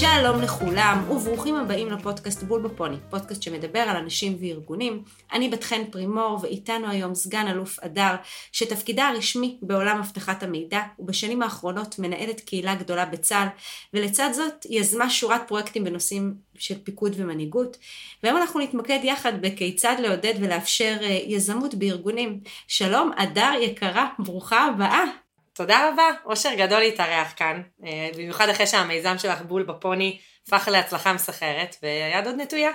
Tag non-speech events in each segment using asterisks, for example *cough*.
שלום לכולם, וברוכים הבאים לפודקאסט בול בפוני, פודקאסט שמדבר על אנשים וארגונים. אני בת חן פרימור, ואיתנו היום סגן אלוף אדר, שתפקידה הרשמי בעולם אבטחת המידע, ובשנים האחרונות מנהלת קהילה גדולה בצה"ל, ולצד זאת יזמה שורת פרויקטים בנושאים של פיקוד ומנהיגות. והיום אנחנו נתמקד יחד בכיצד לעודד ולאפשר אה, יזמות בארגונים. שלום, אדר יקרה, ברוכה הבאה. תודה רבה, אושר גדול להתארח כאן, אה, במיוחד אחרי שהמיזם שלך בול בפוני הפך להצלחה מסחרת, והיד עוד נטויה.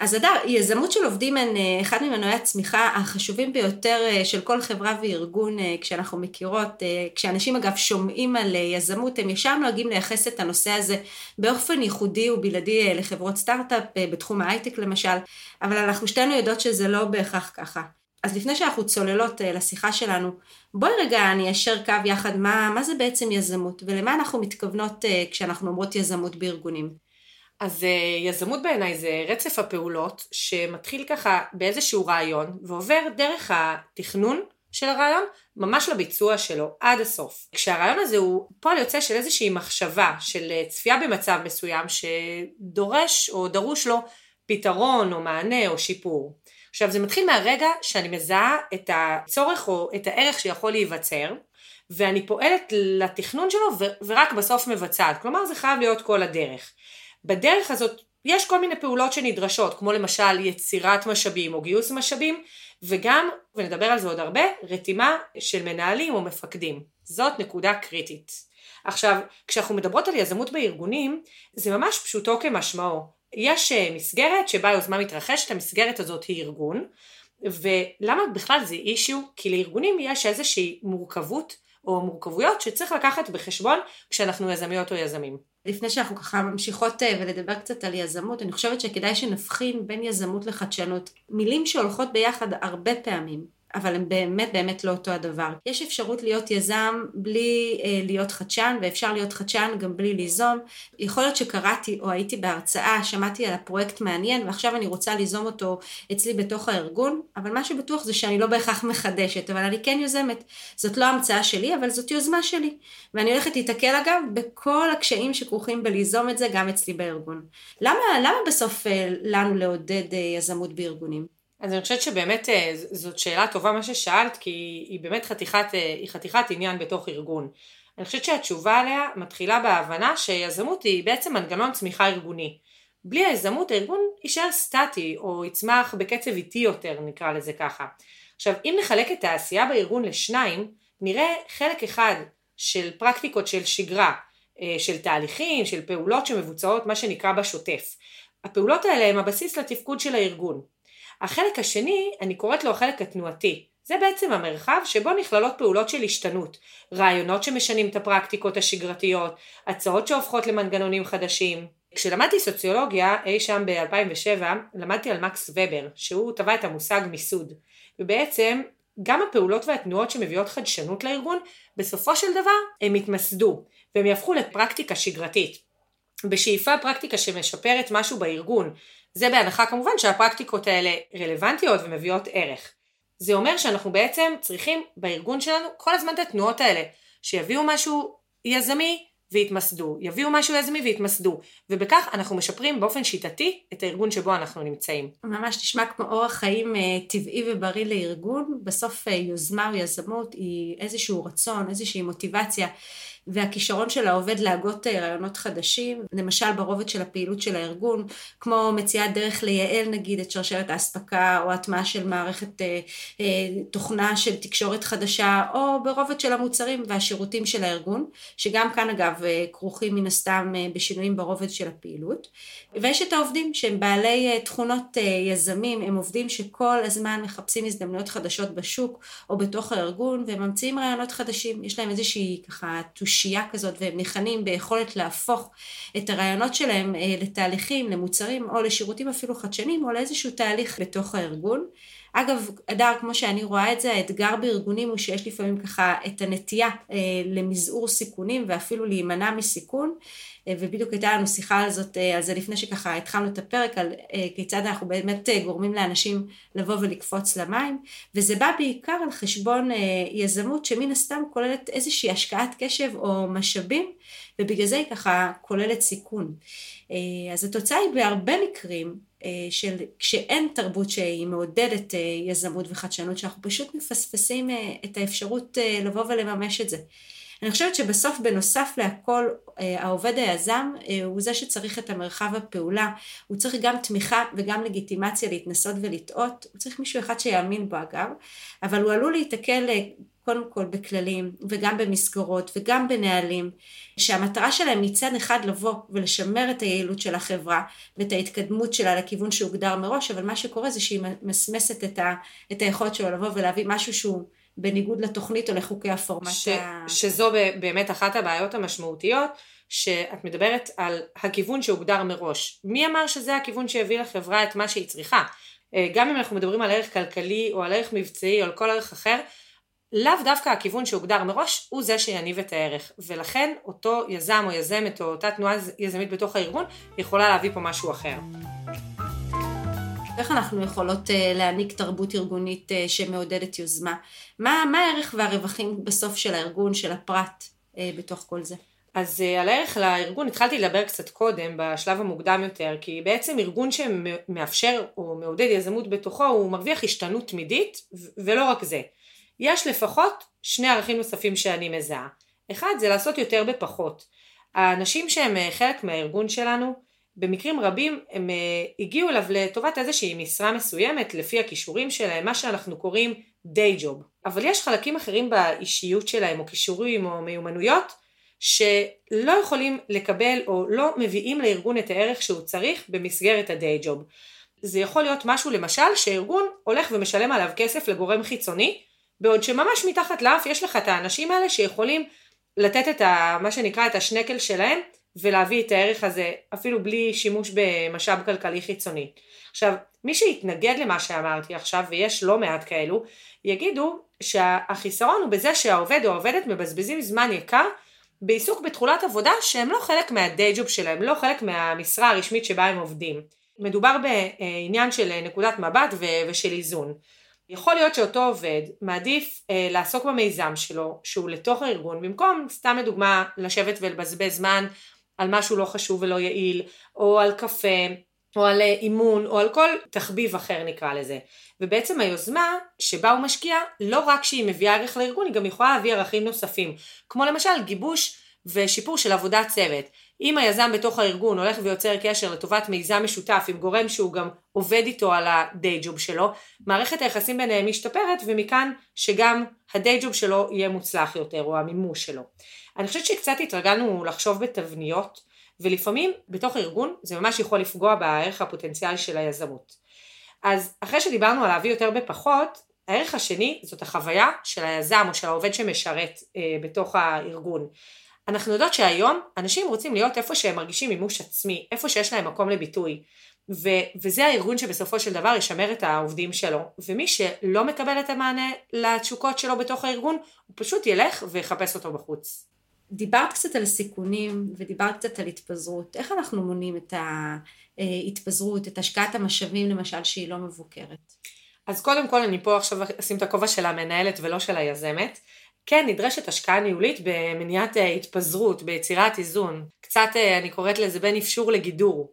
אז אדר, יזמות של עובדים הן אה, אחד ממנועי הצמיחה החשובים ביותר אה, של כל חברה וארגון כשאנחנו מכירות. כשאנשים אגב שומעים על יזמות, הם ישר נוהגים לייחס את הנושא הזה באופן ייחודי ובלעדי לחברות סטארט-אפ, בתחום ההייטק למשל, אבל אנחנו שתינו יודעות שזה לא בהכרח ככה. אז לפני שאנחנו צוללות לשיחה שלנו, בואי רגע אני אשר קו יחד מה, מה זה בעצם יזמות ולמה אנחנו מתכוונות uh, כשאנחנו אומרות יזמות בארגונים. אז uh, יזמות בעיניי זה רצף הפעולות שמתחיל ככה באיזשהו רעיון ועובר דרך התכנון של הרעיון ממש לביצוע שלו עד הסוף. כשהרעיון הזה הוא פועל יוצא של איזושהי מחשבה של אה, צפייה במצב מסוים שדורש או דרוש לו פתרון או מענה או שיפור. עכשיו זה מתחיל מהרגע שאני מזהה את הצורך או את הערך שיכול להיווצר ואני פועלת לתכנון שלו ורק בסוף מבצעת, כלומר זה חייב להיות כל הדרך. בדרך הזאת יש כל מיני פעולות שנדרשות, כמו למשל יצירת משאבים או גיוס משאבים, וגם, ונדבר על זה עוד הרבה, רתימה של מנהלים או מפקדים. זאת נקודה קריטית. עכשיו, כשאנחנו מדברות על יזמות בארגונים, זה ממש פשוטו כמשמעו. יש אה, מסגרת שבה יוזמה מתרחשת, המסגרת הזאת היא ארגון, ולמה בכלל זה אישיו? כי לארגונים יש איזושהי מורכבות או מורכבויות שצריך לקחת בחשבון כשאנחנו יזמיות או יזמים. לפני שאנחנו ככה ממשיכות אה, ולדבר קצת על יזמות, אני חושבת שכדאי שנבחין בין יזמות לחדשנות. מילים שהולכות ביחד הרבה פעמים. אבל הם באמת באמת לא אותו הדבר. יש אפשרות להיות יזם בלי אה, להיות חדשן, ואפשר להיות חדשן גם בלי ליזום. יכול להיות שקראתי או הייתי בהרצאה, שמעתי על הפרויקט מעניין, ועכשיו אני רוצה ליזום אותו אצלי בתוך הארגון, אבל מה שבטוח זה שאני לא בהכרח מחדשת, אבל אני כן יוזמת. זאת לא המצאה שלי, אבל זאת יוזמה שלי. ואני הולכת להתקל אגב בכל הקשיים שכרוכים בליזום את זה גם אצלי בארגון. למה, למה בסוף אה, לנו לעודד אה, יזמות בארגונים? אז אני חושבת שבאמת אה, זאת שאלה טובה מה ששאלת, כי היא באמת חתיכת, אה, היא חתיכת עניין בתוך ארגון. אני חושבת שהתשובה עליה מתחילה בהבנה שיזמות היא בעצם מנגנון צמיחה ארגוני. בלי היזמות הארגון יישאר סטטי או יצמח בקצב איטי יותר נקרא לזה ככה. עכשיו אם נחלק את העשייה בארגון לשניים נראה חלק אחד של פרקטיקות של שגרה, אה, של תהליכים, של פעולות שמבוצעות מה שנקרא בשוטף. הפעולות האלה הם הבסיס לתפקוד של הארגון. החלק השני, אני קוראת לו החלק התנועתי. זה בעצם המרחב שבו נכללות פעולות של השתנות, רעיונות שמשנים את הפרקטיקות השגרתיות, הצעות שהופכות למנגנונים חדשים. כשלמדתי סוציולוגיה אי שם ב-2007, למדתי על מקס ובר, שהוא טבע את המושג מיסוד. ובעצם גם הפעולות והתנועות שמביאות חדשנות לארגון, בסופו של דבר הם יתמסדו, והם יהפכו לפרקטיקה שגרתית. בשאיפה פרקטיקה שמשפרת משהו בארגון, זה בהנחה כמובן שהפרקטיקות האלה רלוונטיות ומביאות ערך. זה אומר שאנחנו בעצם צריכים בארגון שלנו כל הזמן את התנועות האלה, שיביאו משהו יזמי ויתמסדו, יביאו משהו יזמי ויתמסדו, ובכך אנחנו משפרים באופן שיטתי את הארגון שבו אנחנו נמצאים. ממש נשמע כמו אורח חיים אה, טבעי ובריא לארגון, בסוף אה, יוזמה או יזמות היא איזשהו רצון, איזושהי מוטיבציה והכישרון של העובד להגות אה, רעיונות חדשים, למשל ברובד של הפעילות של הארגון, כמו מציאת דרך לייעל נגיד את שרשרת האספקה או הטמעה של מערכת אה, אה, תוכנה של תקשורת חדשה, או ברובד של המוצרים והשירותים של הארגון, שגם כאן אגב אה, כרוכים מן הסתם אה, בשינויים ברובד של הפעילות. ויש את העובדים שהם בעלי אה, תכונות אה, יזמים, הם עובדים שכל הזמן מחפשים הזדמנויות חדשות בשוק או בתוך הארגון וממציאים רעיונות חדשים, יש להם איזושהי ככה תושייה תושייה כזאת והם ניחנים ביכולת להפוך את הרעיונות שלהם אה, לתהליכים, למוצרים או לשירותים אפילו חדשניים או לאיזשהו תהליך בתוך הארגון. אגב, אדר, כמו שאני רואה את זה, האתגר בארגונים הוא שיש לפעמים ככה את הנטייה אה, למזעור סיכונים ואפילו להימנע מסיכון, אה, ובדיוק הייתה לנו שיחה על זאת, אה, על זה לפני שככה התחלנו את הפרק, על אה, כיצד אנחנו באמת אה, גורמים לאנשים לבוא ולקפוץ למים, וזה בא בעיקר על חשבון אה, יזמות שמן הסתם כוללת איזושהי השקעת קשב או משאבים, ובגלל זה היא ככה כוללת סיכון. אה, אז התוצאה היא בהרבה מקרים של כשאין תרבות שהיא מעודדת אה, יזמות וחדשנות, שאנחנו פשוט מפספסים את האפשרות לבוא ולממש את זה. אני חושבת שבסוף בנוסף להכל העובד היזם הוא זה שצריך את המרחב הפעולה, הוא צריך גם תמיכה וגם לגיטימציה להתנסות ולטעות, הוא צריך מישהו אחד שיאמין בו אגב, אבל הוא עלול להיתקל קודם כל בכללים וגם במסגרות וגם בנהלים, שהמטרה שלהם מצד אחד לבוא ולשמר את היעילות של החברה ואת ההתקדמות שלה לכיוון שהוגדר מראש, אבל מה שקורה זה שהיא מסמסת את, ה, את היכולת שלו לבוא ולהביא משהו שהוא בניגוד לתוכנית או לחוקי הפורמט. ש, ה... שזו באמת אחת הבעיות המשמעותיות. שאת מדברת על הכיוון שהוגדר מראש. מי אמר שזה הכיוון שהביא לחברה את מה שהיא צריכה? אה, גם אם אנחנו מדברים על ערך כלכלי או על ערך מבצעי או על כל ערך אחר, לאו דווקא הכיוון שהוגדר מראש הוא זה שיניב את הערך ולכן אותו יזם או יזמת או אותה תנועה יזמית בתוך הארגון יכולה להביא פה משהו אחר. איך אנחנו יכולות uh, להעניק תרבות ארגונית uh, שמעודדת יוזמה? מה, מה הערך והרווחים בסוף של הארגון, של הפרט uh, בתוך כל זה? אז על הערך לארגון התחלתי לדבר קצת קודם, בשלב המוקדם יותר, כי בעצם ארגון שמאפשר או מעודד יזמות בתוכו הוא מרוויח השתנות תמידית ולא רק זה. יש לפחות שני ערכים נוספים שאני מזהה. אחד זה לעשות יותר בפחות. האנשים שהם אה, חלק מהארגון שלנו, במקרים רבים הם אה, הגיעו אליו לטובת איזושהי משרה מסוימת לפי הכישורים שלהם, מה שאנחנו קוראים day job. אבל יש חלקים אחרים באישיות שלהם או כישורים או מיומנויות שלא יכולים לקבל או לא מביאים לארגון את הערך שהוא צריך במסגרת ה-day job. זה יכול להיות משהו למשל שארגון הולך ומשלם עליו כסף לגורם חיצוני בעוד שממש מתחת לאף יש לך את האנשים האלה שיכולים לתת את ה, מה שנקרא את השנקל שלהם ולהביא את הערך הזה אפילו בלי שימוש במשאב כלכלי חיצוני. עכשיו, מי שיתנגד למה שאמרתי עכשיו, ויש לא מעט כאלו, יגידו שהחיסרון הוא בזה שהעובד או העובדת מבזבזים זמן יקר בעיסוק בתכולת עבודה שהם לא חלק מהדיי ג'וב שלהם, לא חלק מהמשרה הרשמית שבה הם עובדים. מדובר בעניין של נקודת מבט ושל איזון. יכול להיות שאותו עובד מעדיף אה, לעסוק במיזם שלו שהוא לתוך הארגון במקום סתם לדוגמה לשבת ולבזבז זמן על משהו לא חשוב ולא יעיל או על קפה או על אה, אימון או על כל תחביב אחר נקרא לזה. ובעצם היוזמה שבה הוא משקיע לא רק שהיא מביאה ערך לארגון היא גם יכולה להביא ערכים נוספים. כמו למשל גיבוש ושיפור של עבודת צוות. אם היזם בתוך הארגון הולך ויוצר קשר לטובת מיזם משותף עם גורם שהוא גם עובד איתו על הדיי ג'וב שלו, מערכת היחסים ביניהם משתפרת ומכאן שגם הדיי ג'וב שלו יהיה מוצלח יותר או המימוש שלו. אני חושבת שקצת התרגלנו לחשוב בתבניות ולפעמים בתוך ארגון זה ממש יכול לפגוע בערך הפוטנציאלי של היזמות. אז אחרי שדיברנו על להביא יותר בפחות, הערך השני זאת החוויה של היזם או של העובד שמשרת אה, בתוך הארגון. אנחנו יודעות שהיום אנשים רוצים להיות איפה שהם מרגישים מימוש עצמי, איפה שיש להם מקום לביטוי. ו- וזה הארגון שבסופו של דבר ישמר את העובדים שלו, ומי שלא מקבל את המענה לתשוקות שלו בתוך הארגון, הוא פשוט ילך ויחפש אותו בחוץ. דיברת קצת על סיכונים ודיברת קצת על התפזרות, איך אנחנו מונים את ההתפזרות, את השקעת המשאבים למשל שהיא לא מבוקרת? אז קודם כל אני פה עכשיו אשים את הכובע של המנהלת ולא של היזמת. כן, נדרשת השקעה ניהולית במניעת אה, התפזרות, ביצירת איזון. קצת אה, אני קוראת לזה בין אפשור לגידור.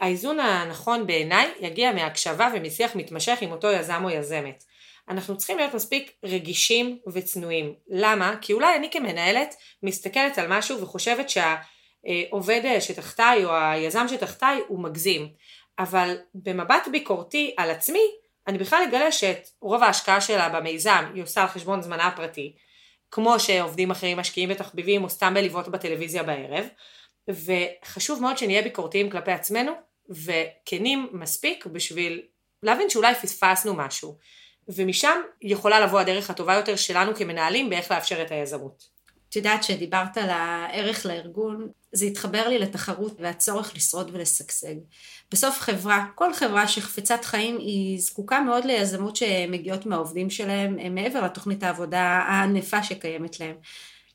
האיזון הנכון בעיניי יגיע מהקשבה ומשיח מתמשך עם אותו יזם או יזמת. אנחנו צריכים להיות מספיק רגישים וצנועים. למה? כי אולי אני כמנהלת מסתכלת על משהו וחושבת שהעובד שתחתיי או היזם שתחתיי הוא מגזים. אבל במבט ביקורתי על עצמי, אני בכלל אגלה שאת רוב ההשקעה שלה במיזם היא עושה על חשבון זמנה הפרטי, כמו שעובדים אחרים משקיעים בתחביבים או סתם בלבעוט בטלוויזיה בערב, וחשוב מאוד שנהיה ביקורתיים כלפי עצמנו וכנים מספיק בשביל להבין שאולי פספסנו משהו. ומשם יכולה לבוא הדרך הטובה יותר שלנו כמנהלים באיך לאפשר את היזמות. את יודעת שדיברת על הערך לארגון, זה התחבר לי לתחרות והצורך לשרוד ולשגשג. בסוף חברה, כל חברה שחפצת חיים היא זקוקה מאוד ליזמות שמגיעות מהעובדים שלהם מעבר לתוכנית העבודה הענפה שקיימת להם.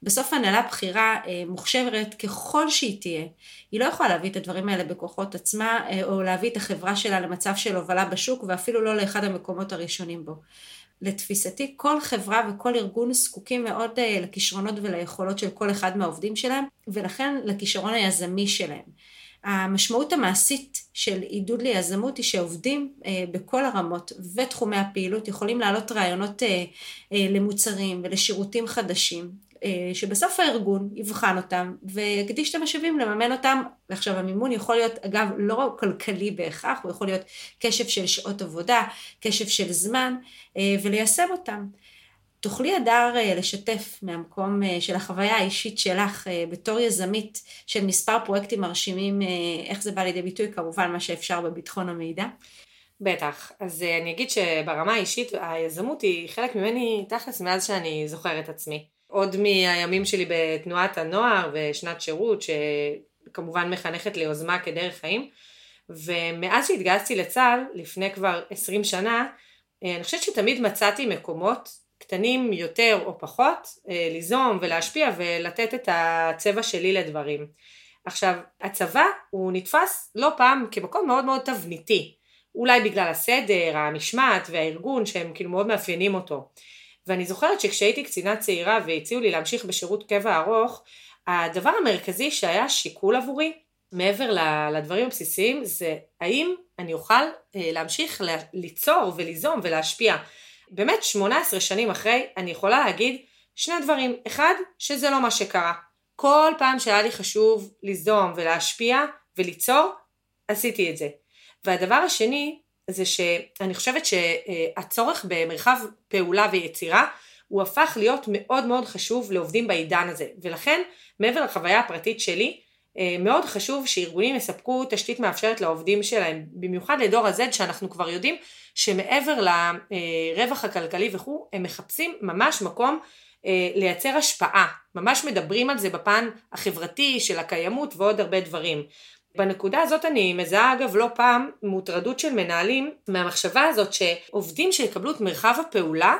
בסוף הנהלה בכירה אה, מוכשרת ככל שהיא תהיה, היא לא יכולה להביא את הדברים האלה בכוחות עצמה, אה, או להביא את החברה שלה למצב של הובלה בשוק, ואפילו לא לאחד המקומות הראשונים בו. לתפיסתי, כל חברה וכל ארגון זקוקים מאוד אה, לכישרונות וליכולות של כל אחד מהעובדים שלהם, ולכן לכישרון היזמי שלהם. המשמעות המעשית של עידוד ליזמות היא שעובדים אה, בכל הרמות ותחומי הפעילות יכולים להעלות רעיונות אה, אה, למוצרים ולשירותים חדשים, שבסוף הארגון יבחן אותם ויקדיש את המשאבים לממן אותם, ועכשיו המימון יכול להיות אגב לא רק כלכלי בהכרח, הוא יכול להיות קשב של שעות עבודה, קשב של זמן, אה, וליישם אותם. תוכלי הדר אה, לשתף מהמקום של החוויה האישית שלך בתור יזמית של מספר פרויקטים מרשימים, איך זה בא לידי ביטוי, כמובן מה שאפשר בביטחון המידע? בטח. אז אני אגיד שברמה האישית היזמות היא חלק ממני תכלס מאז שאני זוכרת עצמי. עוד מהימים שלי בתנועת הנוער ושנת שירות, שכמובן מחנכת ליוזמה כדרך חיים. ומאז שהתגייסתי לצה"ל, לפני כבר 20 שנה, אה, אני חושבת שתמיד מצאתי מקומות קטנים יותר או פחות, אה, ליזום ולהשפיע ולתת את הצבע שלי לדברים. עכשיו, הצבא הוא נתפס לא פעם כמקום מאוד מאוד תבניתי, אולי בגלל הסדר, המשמעת והארגון שהם כאילו מאוד מאפיינים אותו. ואני זוכרת שכשהייתי קצינה צעירה והציעו לי להמשיך בשירות קבע ארוך, הדבר המרכזי שהיה שיקול עבורי, מעבר לדברים הבסיסיים, זה האם אני אוכל אה, להמשיך ליצור וליזום ולהשפיע. באמת 18 שנים אחרי, אני יכולה להגיד שני דברים. אחד, שזה לא מה שקרה. כל פעם שהיה לי חשוב ליזום ולהשפיע וליצור, עשיתי את זה. והדבר השני, זה שאני חושבת שהצורך במרחב פעולה ויצירה הוא הפך להיות מאוד מאוד חשוב לעובדים בעידן הזה. ולכן מעבר לחוויה הפרטית שלי אה, מאוד חשוב שארגונים יספקו תשתית מאפשרת לעובדים שלהם. במיוחד לדור ה-Z שאנחנו כבר יודעים שמעבר לרווח הכלכלי וכו' הם מחפשים ממש מקום אה, לייצר השפעה. ממש מדברים על זה בפן החברתי של הקיימות ועוד הרבה דברים בנקודה הזאת אני מזהה אגב לא פעם מוטרדות של מנהלים מהמחשבה הזאת שעובדים שיקבלו את מרחב הפעולה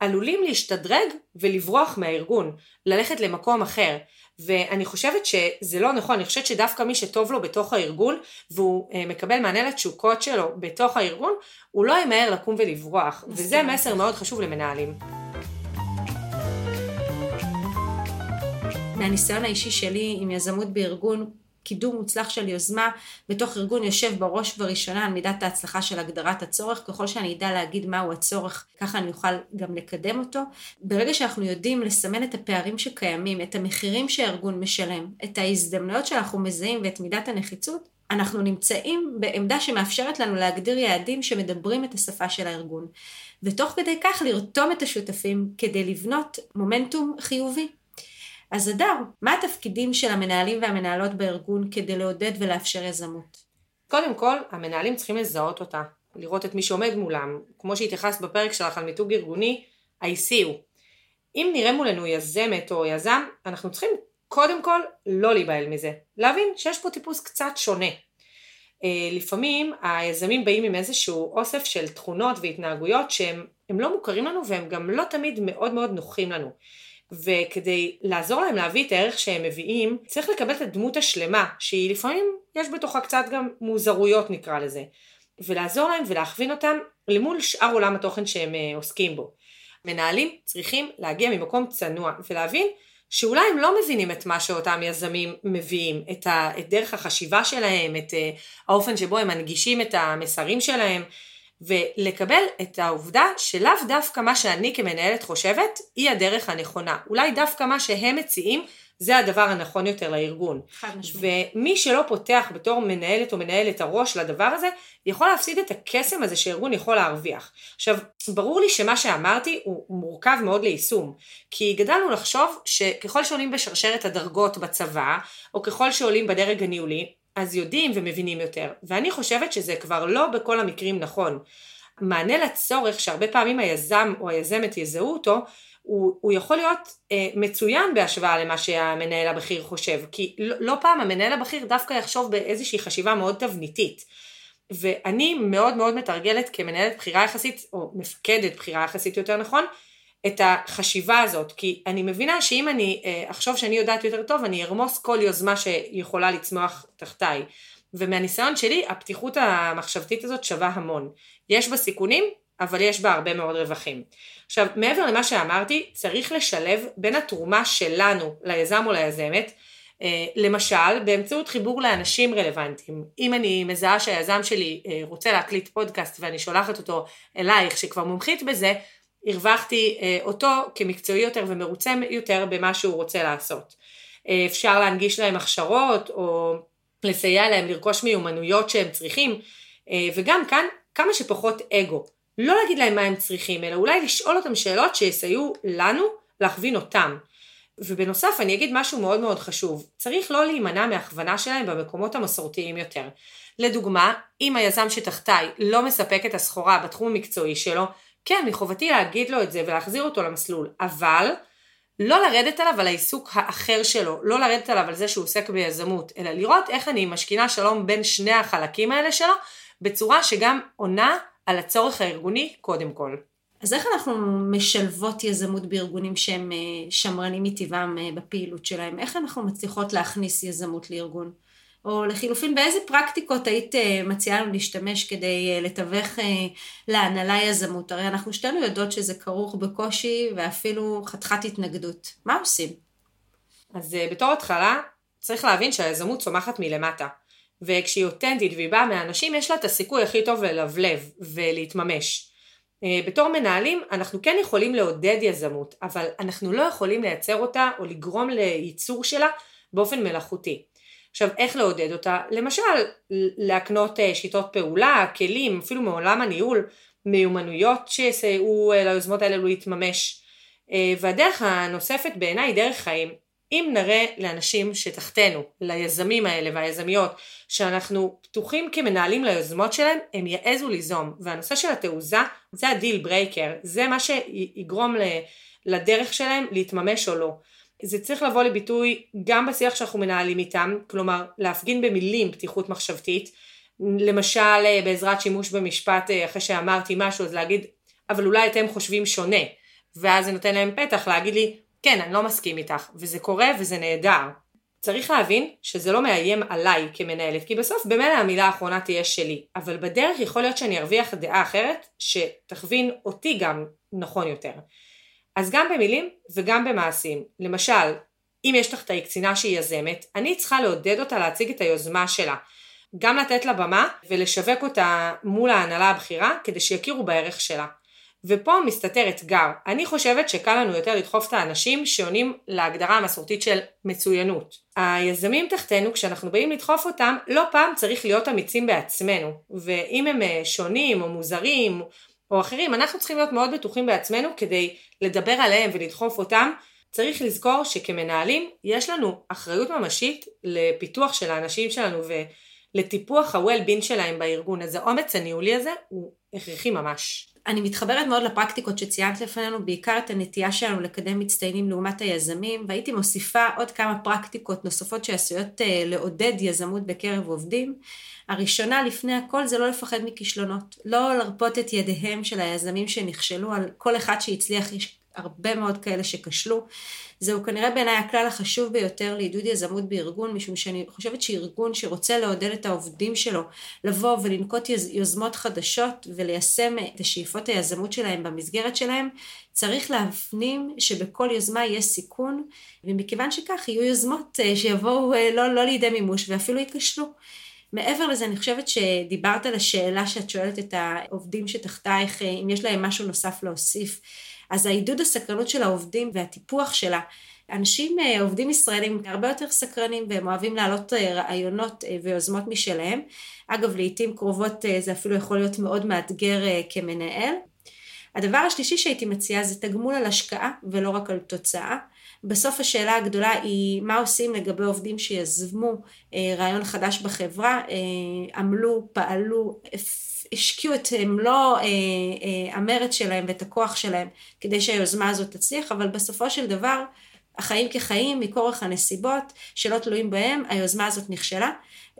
עלולים להשתדרג ולברוח מהארגון, ללכת למקום אחר. ואני חושבת שזה לא נכון, אני חושבת שדווקא מי שטוב לו בתוך הארגון והוא אה, מקבל מענה לתשוקות שלו בתוך הארגון, הוא לא ימהר לקום ולברוח, וזה מסר מאוד חשוב למנהלים. מהניסיון האישי שלי עם יזמות בארגון, קידום מוצלח של יוזמה בתוך ארגון יושב בראש ובראשונה על מידת ההצלחה של הגדרת הצורך. ככל שאני אדע להגיד מהו הצורך, ככה אני אוכל גם לקדם אותו. ברגע שאנחנו יודעים לסמן את הפערים שקיימים, את המחירים שהארגון משלם, את ההזדמנויות שאנחנו מזהים ואת מידת הנחיצות, אנחנו נמצאים בעמדה שמאפשרת לנו להגדיר יעדים שמדברים את השפה של הארגון. ותוך כדי כך לרתום את השותפים כדי לבנות מומנטום חיובי. אז אדר, מה התפקידים של המנהלים והמנהלות בארגון כדי לעודד ולאפשר יזמות? קודם כל, המנהלים צריכים לזהות אותה, לראות את מי שעומד מולם, כמו שהתייחסת בפרק שלך על מיתוג ארגוני, ה-ICU. אם נראה מולנו יזמת או יזם, אנחנו צריכים קודם כל לא להיבהל מזה, להבין שיש פה טיפוס קצת שונה. אה, לפעמים היזמים באים עם איזשהו אוסף של תכונות והתנהגויות שהם לא מוכרים לנו והם גם לא תמיד מאוד מאוד נוחים לנו. וכדי לעזור להם להביא את הערך שהם מביאים, צריך לקבל את הדמות השלמה, שהיא לפעמים יש בתוכה קצת גם מוזרויות נקרא לזה, ולעזור להם ולהכווין אותם למול שאר עולם התוכן שהם אה, עוסקים בו. מנהלים צריכים להגיע ממקום צנוע ולהבין שאולי הם לא מבינים את מה שאותם יזמים מביאים, את, ה, את דרך החשיבה שלהם, את uh, האופן שבו הם מנגישים את המסרים שלהם, ולקבל את העובדה שלאו דווקא מה שאני כמנהלת חושבת היא הדרך הנכונה. אולי דווקא מה שהם מציעים זה הדבר הנכון יותר לארגון. ומי שלא פותח בתור מנהלת או מנהלת הראש לדבר הזה, יכול להפסיד את הקסם הזה שארגון יכול להרוויח. עכשיו, ברור לי שמה שאמרתי הוא מורכב מאוד ליישום, כי גדלנו לחשוב שככל שעולים בשרשרת הדרגות בצבא, או ככל שעולים בדרג הניהולי, אז יודעים ומבינים יותר. ואני חושבת שזה כבר לא בכל המקרים נכון. מענה לצורך שהרבה פעמים היזם או היזמת יזהו אותו, הוא, הוא יכול להיות אה, מצוין בהשוואה למה שהמנהל הבכיר חושב, כי לא, לא פעם המנהל הבכיר דווקא יחשוב באיזושהי חשיבה מאוד תבניתית. ואני מאוד מאוד מתרגלת כמנהלת בחירה יחסית, או מפקדת בחירה יחסית יותר נכון, את החשיבה הזאת, כי אני מבינה שאם אני אה, אחשוב שאני יודעת יותר טוב, אני ארמוס כל יוזמה שיכולה לצמוח תחתיי. ומהניסיון שלי, הפתיחות המחשבתית הזאת שווה המון. יש בה סיכונים, אבל יש בה הרבה מאוד רווחים. עכשיו, מעבר למה שאמרתי, צריך לשלב בין התרומה שלנו ליזם או ליזמת, אה, למשל, באמצעות חיבור לאנשים רלוונטיים. אם אני מזהה שהיזם שלי אה, רוצה להקליט פודקאסט ואני שולחת אותו אלייך שכבר מומחית בזה, הרווחתי אה, אותו כמקצועי יותר ומרוצה יותר במה שהוא רוצה לעשות. אפשר להנגיש להם הכשרות או לסייע להם לרכוש מיומנויות שהם צריכים, וגם כאן כמה שפחות אגו. לא להגיד להם מה הם צריכים, אלא אולי לשאול אותם שאלות שיסייעו לנו להכווין אותם. ובנוסף אני אגיד משהו מאוד מאוד חשוב, צריך לא להימנע מהכוונה שלהם במקומות המסורתיים יותר. לדוגמה, אם היזם שתחתיי לא מספק את הסחורה בתחום המקצועי שלו, כן, מחובתי להגיד לו את זה ולהחזיר אותו למסלול, אבל לא לרדת עליו על העיסוק האחר שלו, לא לרדת עליו על זה שהוא עוסק ביזמות, אלא לראות איך אני משכינה שלום בין שני החלקים האלה שלו, בצורה שגם עונה על הצורך הארגוני קודם כל. אז איך אנחנו משלבות יזמות בארגונים שהם אה, שמרנים מטבעם אה, בפעילות שלהם? איך אנחנו מצליחות להכניס יזמות לארגון? או לחילופין, באיזה פרקטיקות היית אה, מציעה לנו להשתמש כדי לתווך להנהלה יזמות? הרי אנחנו שתינו יודעות שזה כרוך בקושי ואפילו חתיכת התנגדות. מה עושים? אז בתור התחלה, צריך להבין שהיזמות צומחת מלמטה. וכשהיא אותנטית והיא באה מהאנשים, יש לה את הסיכוי הכי טוב ללבלב ולהתממש. אה, בתור מנהלים אנחנו כן יכולים לעודד יזמות, אבל אנחנו לא יכולים לייצר אותה או לגרום לייצור שלה באופן מלאכותי. עכשיו איך לעודד אותה? למשל להקנות אה, שיטות פעולה, כלים, אפילו מעולם הניהול, מיומנויות שיסייעו אה, ליוזמות האלה להתממש. והדרך הנוספת בעיניי דרך חיים. אם נראה לאנשים שתחתנו, ליזמים האלה והיזמיות, שאנחנו פתוחים כמנהלים ליוזמות שלהם, הם יעזו ליזום. והנושא של התעוזה זה ה deal breaker, זה מה שיגרום לדרך שלהם להתממש או לא. זה צריך לבוא לביטוי גם בשיח שאנחנו מנהלים איתם, כלומר להפגין במילים פתיחות מחשבתית, למשל בעזרת שימוש במשפט אחרי שאמרתי משהו אז להגיד אבל אולי אתם חושבים שונה ואז זה נותן להם פתח להגיד לי כן, אני לא מסכים איתך, וזה קורה וזה נהדר. צריך להבין שזה לא מאיים עליי כמנהלת, כי בסוף במילא המילה האחרונה תהיה שלי, אבל בדרך יכול להיות שאני ארוויח דעה אחרת שתכווין אותי גם נכון יותר. אז גם במילים וגם במעשים. למשל, אם יש תחתיי קצינה שהיא יזמת, אני צריכה לעודד אותה להציג את היוזמה שלה. גם לתת לה במה ולשווק אותה מול ההנהלה הבכירה כדי שיכירו בערך שלה. ופה מסתתר אתגר. אני חושבת שקל לנו יותר לדחוף את האנשים שעונים להגדרה המסורתית של מצוינות. היזמים תחתנו, כשאנחנו באים לדחוף אותם, לא פעם צריך להיות אמיצים בעצמנו. ואם הם אה, שונים או מוזרים או אחרים, אנחנו צריכים להיות מאוד בטוחים בעצמנו כדי לדבר עליהם ולדחוף אותם. צריך לזכור שכמנהלים יש לנו אחריות ממשית לפיתוח של האנשים שלנו ולטיפוח ה-well-being שלהם בארגון. אז האומץ הניהולי הזה הוא הכרחי ממש. אני מתחברת מאוד לפרקטיקות שציינת לפנינו, בעיקר את הנטייה שלנו לקדם מצטיינים לעומת היזמים, והייתי מוסיפה עוד כמה פרקטיקות נוספות שעשויות אה, לעודד יזמות בקרב עובדים. הראשונה לפני הכל זה לא לפחד מכישלונות, לא לרפות את ידיהם של היזמים שנכשלו, על כל אחד שהצליח יש הרבה מאוד כאלה שכשלו. זהו כנראה בעיניי הכלל החשוב ביותר לעידוד יזמות בארגון, משום שאני חושבת שארגון שרוצה לעודד את העובדים שלו לבוא ולנקוט יוזמות חדשות וליישם את השאיפות היזמות שלהם במסגרת שלהם, צריך להפנים שבכל יוזמה יש סיכון, ומכיוון שכך יהיו יוזמות אה, שיבואו אה, לא, לא לידי מימוש ואפילו ייכשלו. מעבר לזה, אני חושבת שדיברת על השאלה שאת שואלת את העובדים שתחתייך, אה, אם יש להם משהו נוסף להוסיף. אז העידוד הסקרנות של העובדים והטיפוח שלה, אנשים, אה, עובדים ישראלים הרבה יותר סקרנים והם אוהבים להעלות אה, רעיונות ויוזמות משלהם. אגב, לעיתים קרובות זה אפילו יכול להיות מאוד מאתגר כמנהל. הדבר השלישי שהייתי מציעה זה תגמול על השקעה ולא רק על תוצאה. בסוף השאלה הגדולה היא מה עושים לגבי עובדים שיזמו אה, רעיון חדש בחברה, אה, עמלו, פעלו, השקיעו את מלוא אה, אה, המרץ שלהם ואת הכוח שלהם כדי שהיוזמה הזאת תצליח, אבל בסופו של דבר החיים כחיים, מכורח הנסיבות שלא תלויים בהם, היוזמה הזאת נכשלה.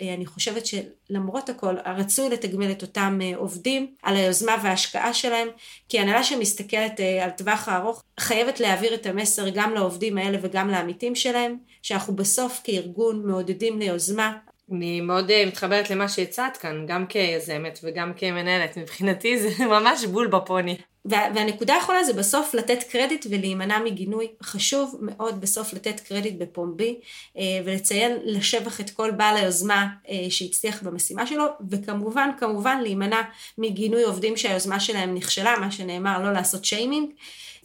אה, אני חושבת שלמרות הכל, רצוי לתגמל את אותם אה, עובדים על היוזמה וההשקעה שלהם, כי הנהלה שמסתכלת אה, על טווח הארוך חייבת להעביר את המסר גם לעובדים האלה וגם לעמיתים שלהם, שאנחנו בסוף כארגון מעודדים ליוזמה, אני מאוד מתחברת למה שהצעת כאן, גם כיזמת וגם כמנהלת. מבחינתי זה *laughs* ממש בול בפוני. והנקודה האחרונה זה בסוף לתת קרדיט ולהימנע מגינוי. חשוב מאוד בסוף לתת קרדיט בפומבי אה, ולציין לשבח את כל בעל היוזמה אה, שהצליח במשימה שלו, וכמובן, כמובן להימנע מגינוי עובדים שהיוזמה שלהם נכשלה, מה שנאמר לא לעשות שיימינג,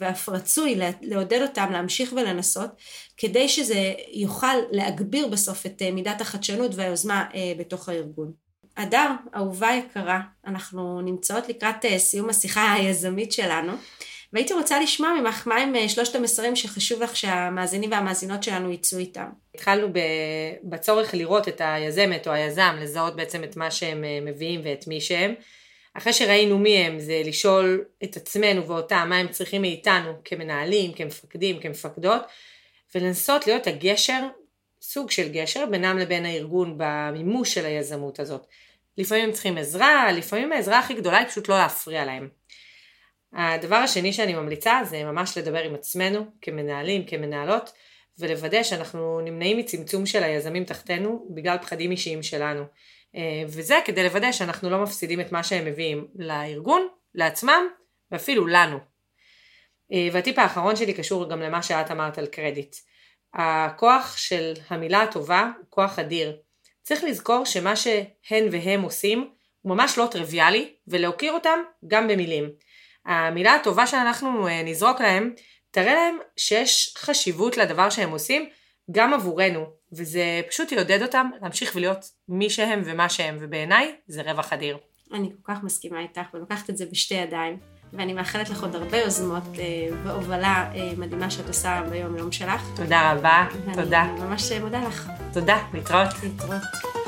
ואף רצוי לעודד אותם להמשיך ולנסות, כדי שזה יוכל להגביר בסוף את אה, מידת החדשנות והיוזמה בתוך הארגון. אדר, אהובה יקרה, אנחנו נמצאות לקראת אה, סיום השיחה היזמית שלנו, והייתי רוצה לשמוע ממך מה אה, שלושת המסרים שחשוב לך שהמאזינים והמאזינות שלנו יצאו איתם. התחלנו בצורך לראות את היזמת או היזם, לזהות בעצם את מה שהם אה, מביאים ואת מי שהם. אחרי שראינו מי הם, זה לשאול את עצמנו ואותם מה הם צריכים מאיתנו כמנהלים, כמפקדים, כמפקדות, ולנסות להיות הגשר סוג של גשר בינם לבין הארגון במימוש של היזמות הזאת. לפעמים הם צריכים עזרה, לפעמים העזרה הכי גדולה היא פשוט לא להפריע להם. הדבר השני שאני ממליצה זה ממש לדבר עם עצמנו כמנהלים, כמנהלות, ולוודא שאנחנו נמנעים מצמצום של היזמים תחתנו בגלל פחדים אישיים שלנו. אה, וזה כדי לוודא שאנחנו לא מפסידים את מה שהם מביאים לארגון, לעצמם ואפילו לנו. אה, והטיפ האחרון שלי קשור גם למה שאת אמרת על קרדיט. הכוח של המילה הטובה הוא כוח אדיר. צריך לזכור שמה שהן והם עושים הוא ממש לא טריוויאלי, ולהוקיר אותם גם במילים. המילה הטובה שאנחנו אה, נזרוק להם, תראה להם שיש חשיבות לדבר שהם עושים גם עבורנו, וזה פשוט יעודד אותם להמשיך ולהיות מי שהם ומה שהם, ובעיניי זה רווח אדיר. אני כל כך מסכימה איתך ולוקחת את זה בשתי ידיים. ואני מאחלת לך עוד הרבה יוזמות אה, והובלה אה, מדהימה שאת עושה ביום יום שלך. תודה רבה, תודה. ואני ממש מודה לך. תודה, להתראות. להתראות.